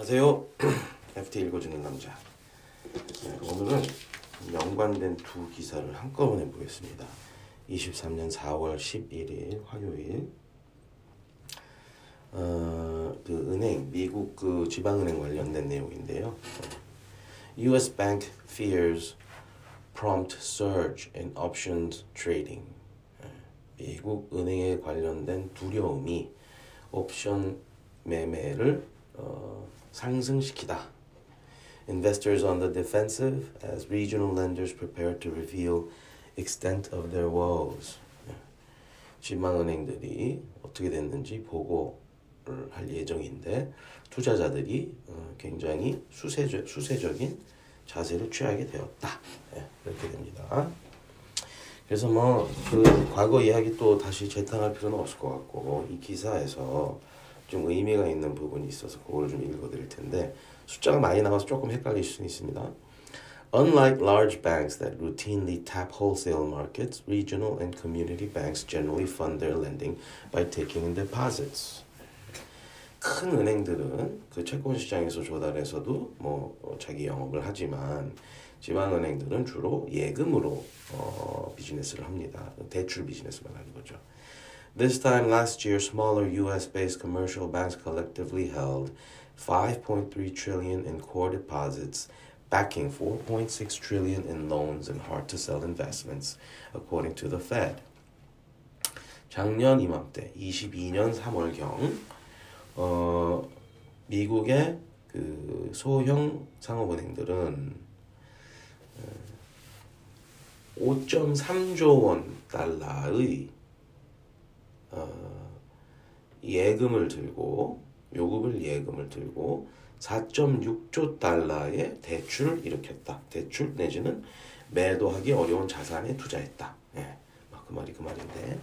안녕하세요. FT 읽어주는 남자. 네, 오늘은 연관된 두 기사를 한꺼번에 보겠습니다. 23년 4월 11일 화요일. 어, 그 은행 미국 그 지방은행 관련된 내용인데요. U.S. Bank fears prompt surge in options trading. 미국 은행에 관련된 두려움이 옵션 매매를 어, 상승시키다. Investors on the defensive as regional lenders prepare to reveal extent of their woes. 지방은행들이 어떻게 됐는지 보고를 할 예정인데 투자자들이 어, 굉장히 수세적, 수세적인 자세를 취하게 되었다. 네, 이렇게 됩니다. 그래서 뭐 그 과거 이야기 또 다시 재탕할 필요는 없을 것 같고 이 기사에서 좀 의미가 있는 부분이 있어서 그걸 좀 읽어드릴 텐데 숫자가 많이 나와서 조금 헷갈릴 수 있습니다. Unlike large banks that routinely tap wholesale markets, regional and community banks generally fund their lending by taking in deposits. 큰 은행들은 그 채권 시장에서 조달해서도 뭐 자기 영업을 하지만 지방 은행들은 주로 예금으로 어, 비즈니스를 합니다. 대출 비즈니스만 하는 거죠. This time last year, smaller U.S.-based commercial banks collectively held 5.3 trillion in core deposits, backing 4.6 trillion in loans and hard-to-sell investments, according to the Fed. 작년 이맘때 22년 3월경 어, 미국의 그 소형 상업은행들은 5.3조 원 달러의 어, 예금을 들고 요금을 예금을 들고 4.6조 달러의 대출을 일으켰다. 대출 내지는 매도하기 어려운 자산에 투자했다. 예, 그 말이 그 말인데.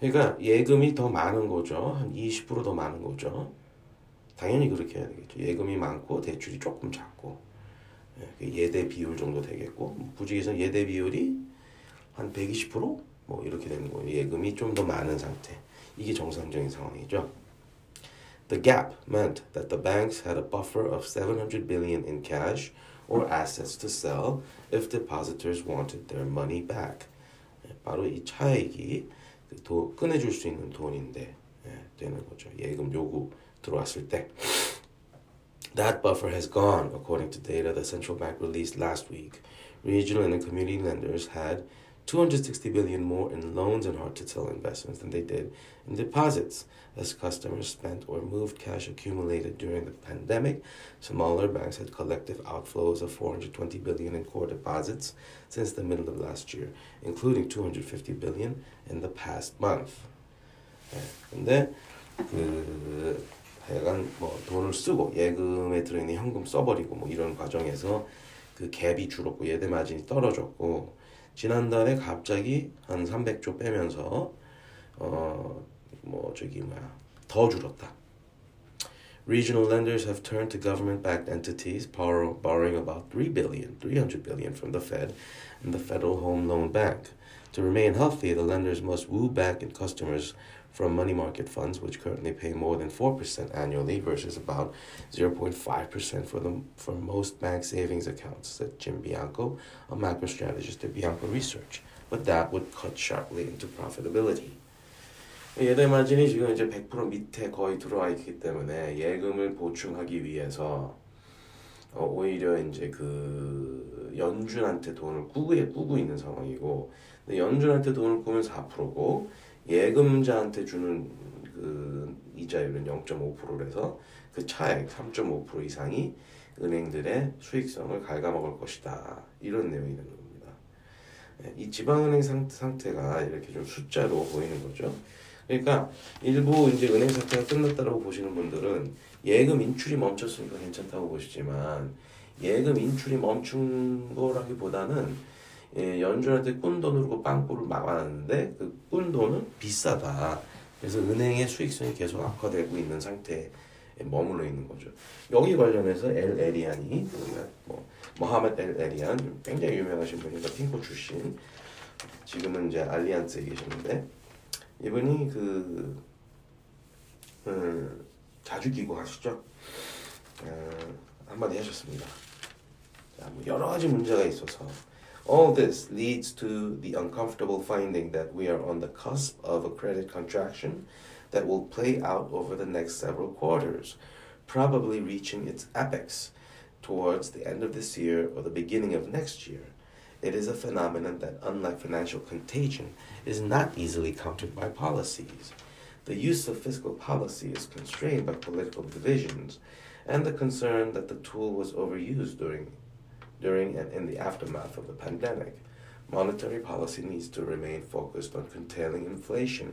그러니까 예금이 더 많은 거죠. 한 20%더 많은 거죠. 당연히 그렇게 해야 되겠죠. 예금이 많고 대출이 조금 작고 예, 예대 비율 정도 되겠고 부직에서 예대 비율이 한 120% 뭐 이렇게 되는 거예요. 예금이 좀 더 많은 상태. 이게 정상적인 상황이죠. The gap meant that the banks had a buffer of 700 billion in cash or assets to sell if depositors wanted their money back. 바로 이 차액이 도, 꺼내줄 수 있는 돈인데 예, 되는 거죠. 예금 요구 들어왔을 때. That buffer has gone, according to data the central bank released last week. Regional and community lenders had 260 billion more in loans and hard to sell investments than they did in deposits as customers spent or moved cash accumulated during the pandemic smaller banks had collective outflows of 420 billion in core deposits since the middle of last year including 250 billion in the past month 네, 근데 그 하여간 뭐 돈을 쓰고 예금에 들어있는 현금 써버리고 뭐 이런 과정에서 그 갭이 줄었고 예대 마진이 떨어졌고 지난달에 갑자기 한 300조 빼면서 어 뭐 저기 뭐야 더 줄었다. Regional lenders have turned to government-backed entities, borrow, borrowing about 3 billion, 300 billion from the Fed and the Federal Home Loan Bank. To remain healthy, the lenders must woo back in customers from money market funds, which currently pay more than 4% annually versus about 0.5% for, the, for most bank savings accounts, said Jim Bianco, a macro strategist at Bianco Research. But that would cut sharply into profitability. 예대 마진이 지금 이제 100% 밑에 거의 들어와 있기 때문에 예금을 보충하기 위해서 어, 오히려 이제 그 연준한테 돈을 꾸고, 꾸고 있는 상황이고 연준한테 돈을 꾸면 4%고 예금자한테 주는 그 이자율은 0.5%라서 그 차액 3.5% 이상이 은행들의 수익성을 갉아먹을 것이다. 이런 내용이 되는 겁니다. 이 지방은행 상태가 이렇게 좀 숫자로 보이는 거죠. 그러니까 일부 이제 은행 사태가 끝났다고 보시는 분들은 예금 인출이 멈췄으니까 괜찮다고 보시지만 예금 인출이 멈춘 거라기보다는 예, 연준한테 꾼 돈으로 빵꾸를 막아놨는데 그 꾼 돈은 비싸다. 그래서 은행의 수익성이 계속 악화되고 있는 상태에 머물러 있는 거죠. 여기 관련해서 엘 에리안이 뭐 모하메드 엘 에리안 굉장히 유명하신 분이니까 핑코 출신 지금은 이제 알리안스에 계시는데 이분이 그 음, 자주 끼고 하시죠. 어, 한마디 하셨습니다. 자, 뭐 여러 가지 문제가 있어서 All this leads to the uncomfortable finding that we are on the cusp of a credit contraction that will play out over the next several quarters, probably reaching its apex towards the end of this year or the beginning of next year. It is a phenomenon that, unlike financial contagion, is not easily countered by policies. The use of fiscal policy is constrained by political divisions and the concern that the tool was overused during, during and in the aftermath of the pandemic. Monetary policy needs to remain focused on containing inflation.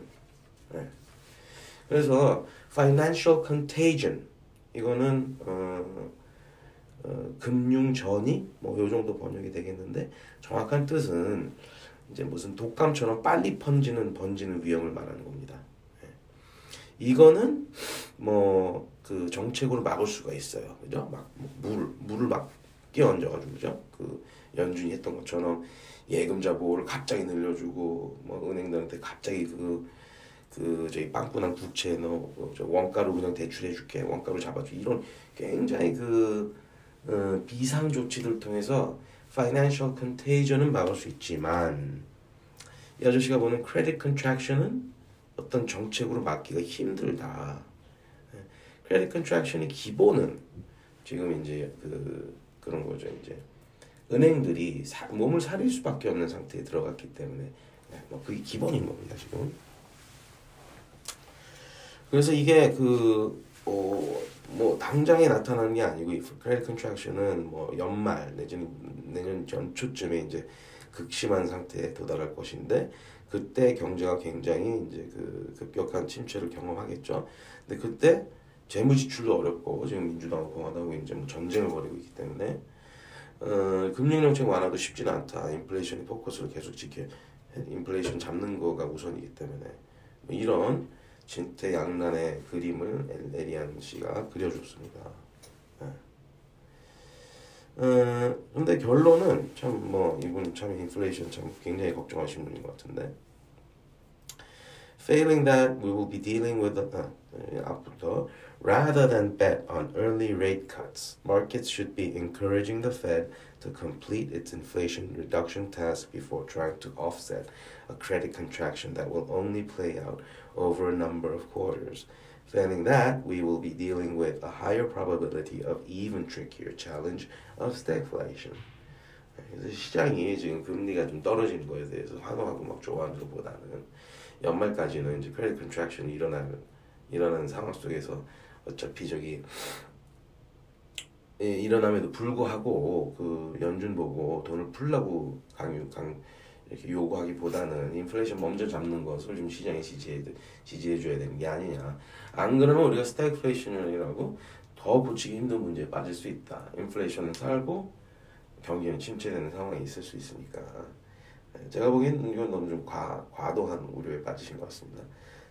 네. 그래서 financial contagion 이거는 어, 어, 금융 전이 뭐요 정도 번역이 되겠는데 정확한 뜻은 이제 무슨 독감처럼 빨리 번지는 번지는 위험을 말하는 겁니다. 예. 이거는 뭐 그 정책으로 막을 수가 있어요. 그죠? 막 물 물을 막 끼얹어 가지고 그죠? 그 연준이 했던 것처럼 예금자 보호를 갑자기 늘려주고 뭐 은행들한테 갑자기 그 그 저희 빵꾸난 국채 너 원가로 그냥 대출해줄게 원가로 잡아줘 이런 굉장히 그 어, 비상 조치들 통해서 financial contagion은 막을 수 있지만 이 아저씨가 보는 credit contraction은 어떤 정책으로 막기가 힘들다. credit contraction의 기본은 지금 이제 그 그런 거죠 이제 은행들이 사, 몸을 사릴 수밖에 없는 상태에 들어갔기 때문에 뭐 그게 기본인 겁니다 지금. 그래서 이게 그 어, 뭐 당장에 나타나는 게 아니고 이 크레딧 컨트랙션은 뭐 연말 내지는 내년 전초쯤에 이제 극심한 상태에 도달할 것인데 그때 경제가 굉장히 이제 그 급격한 침체를 경험하겠죠. 근데 그때 재무 지출도 어렵고 지금 민주당하고 공화당하고 이제 뭐 전쟁을 벌이고 있기 때문에 어, 금융 정책 완화도 쉽지는 않다. 인플레이션이 포커스를 계속 지켜 인플레이션 잡는 거가 우선이기 때문에 뭐 이런 진퇴양난의 그림을 에리안 씨가 그려줬습니다. 네. 어, 결론은 참 뭐 이분 참 인플레이션 참 굉장히 걱정하시는 분인 것 같은데 Failing that, we will be dealing with the, uh, 앞부터 rather than bet on early rate cuts, markets should be encouraging the Fed to complete its inflation reduction task before trying to offset a credit contraction that will only play out over a number of quarters. Failing that, we will be dealing with a higher probability of even trickier challenge of stagflation. 그래서 시장이 지금 금리가 좀 떨어지는 거에 대해서 환호하고 막 좋아하는 것보다는 연말까지는 이제 credit contraction이 일어나는 일어나는 상황 속에서 어차피 저기 예, 일어남에도 불구하고 그 연준 보고 돈을 풀라고 강요 강 이렇게 요구하기보다는 인플레이션 먼저 잡는 것을 좀 시장에 지지해 지지해 줘야 되는 게 아니냐. 안 그러면 우리가 스태그플레이션이라고 더 고치기 힘든 문제에 빠질 수 있다. 인플레이션은 살고 경기는 침체되는 상황이 있을 수 있으니까. 예, 제가 보기엔 이건 너무 좀 과, 과도한 우려에 빠지신 것 같습니다.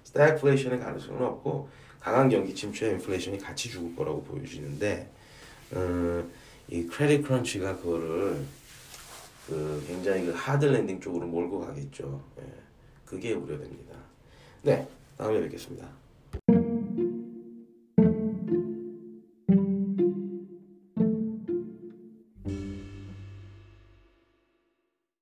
스태그플레이션의 가능성은 없고 강한 경기 침체와 인플레이션이 같이 죽을 거라고 보여지는데 음, 이 credit crunch가 그거를 그 굉장히 그 hard landing 쪽으로 몰고 가겠죠. 예, 그게 우려됩니다. 네, 다음에 뵙겠습니다.